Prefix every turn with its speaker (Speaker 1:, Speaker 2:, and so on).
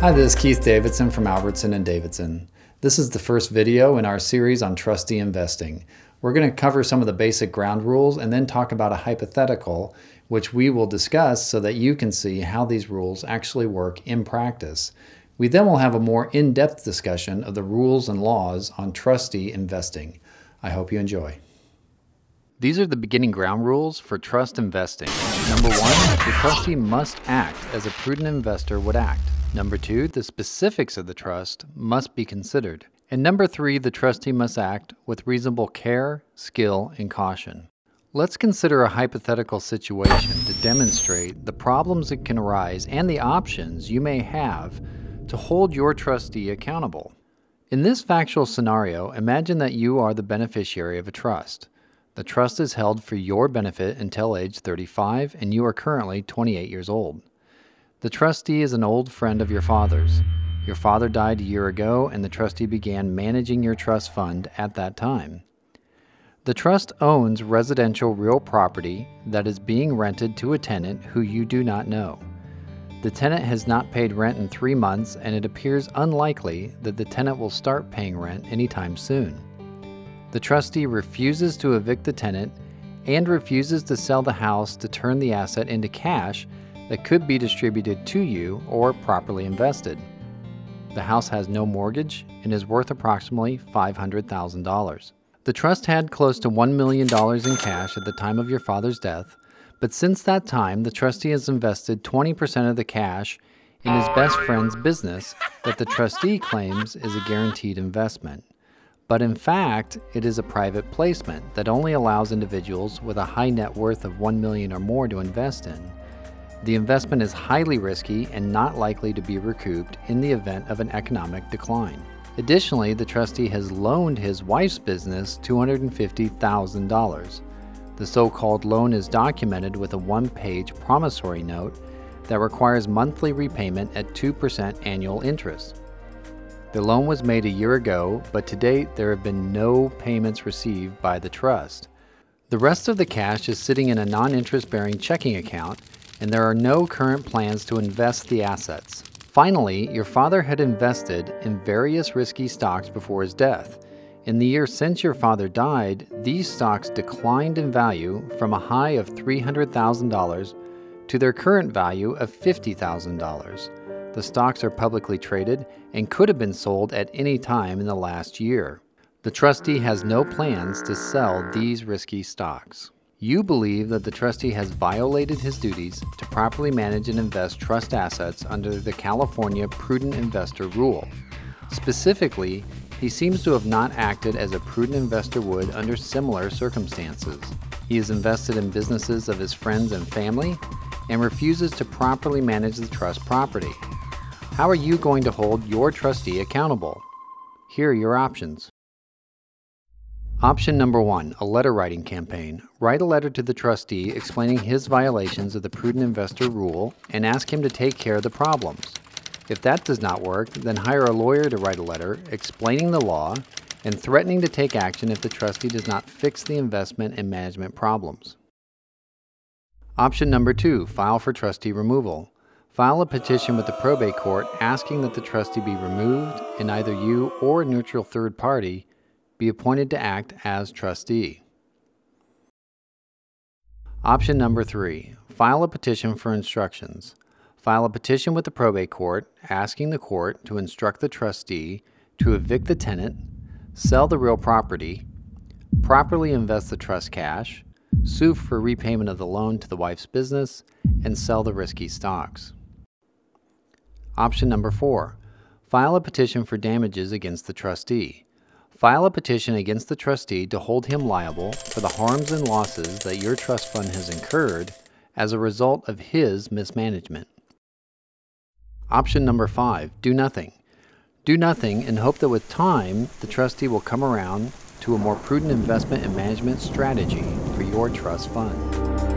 Speaker 1: Hi, this is Keith Davidson from Albertson and Davidson. This is the first video in our series on trustee investing. We're going to cover some of the basic ground rules and then talk about a hypothetical, which we will discuss so that you can see how these rules actually work in practice. We then will have a more in depth discussion of the rules and laws on trustee investing. I hope you enjoy. These are the beginning ground rules for trust investing. Number one, the trustee must act as a prudent investor would act. Number two, the specifics of the trust must be considered. And number three, the trustee must act with reasonable care, skill, and caution. Let's consider a hypothetical situation to demonstrate the problems that can arise and the options you may have to hold your trustee accountable. In this factual scenario, imagine that you are the beneficiary of a trust. The trust is held for your benefit until age 35, and you are currently 28 years old. The trustee is an old friend of your father's. Your father died a year ago, and the trustee began managing your trust fund at that time. The trust owns residential real property that is being rented to a tenant who you do not know. The tenant has not paid rent in three months, and it appears unlikely that the tenant will start paying rent anytime soon. The trustee refuses to evict the tenant and refuses to sell the house to turn the asset into cash that could be distributed to you or properly invested. The house has no mortgage and is worth approximately $500,000. The trust had close to $1 million in cash at the time of your father's death but since that time, the trustee has invested 20% of the cash in his best friend's business that the trustee claims is a guaranteed investment. But in fact, it is a private placement that only allows individuals with a high net worth of 1 million or more to invest in. The investment is highly risky and not likely to be recouped in the event of an economic decline. Additionally, the trustee has loaned his wife's business $250,000. The so called loan is documented with a one page promissory note that requires monthly repayment at 2% annual interest. The loan was made a year ago, but to date there have been no payments received by the trust. The rest of the cash is sitting in a non interest bearing checking account, and there are no current plans to invest the assets. Finally, your father had invested in various risky stocks before his death. In the year since your father died, these stocks declined in value from a high of $300,000 to their current value of $50,000. The stocks are publicly traded and could have been sold at any time in the last year. The trustee has no plans to sell these risky stocks. You believe that the trustee has violated his duties to properly manage and invest trust assets under the California Prudent Investor Rule. Specifically, he seems to have not acted as a prudent investor would under similar circumstances. He is invested in businesses of his friends and family and refuses to properly manage the trust property. How are you going to hold your trustee accountable? Here are your options. Option number one a letter writing campaign. Write a letter to the trustee explaining his violations of the prudent investor rule and ask him to take care of the problems. If that does not work, then hire a lawyer to write a letter explaining the law and threatening to take action if the trustee does not fix the investment and management problems. Option number two file for trustee removal. File a petition with the probate court asking that the trustee be removed and either you or a neutral third party be appointed to act as trustee. Option number three file a petition for instructions. File a petition with the probate court asking the court to instruct the trustee to evict the tenant, sell the real property, properly invest the trust cash, sue for repayment of the loan to the wife's business, and sell the risky stocks. Option number four file a petition for damages against the trustee. File a petition against the trustee to hold him liable for the harms and losses that your trust fund has incurred as a result of his mismanagement. Option number five do nothing. Do nothing and hope that with time, the trustee will come around to a more prudent investment and management strategy for your trust fund.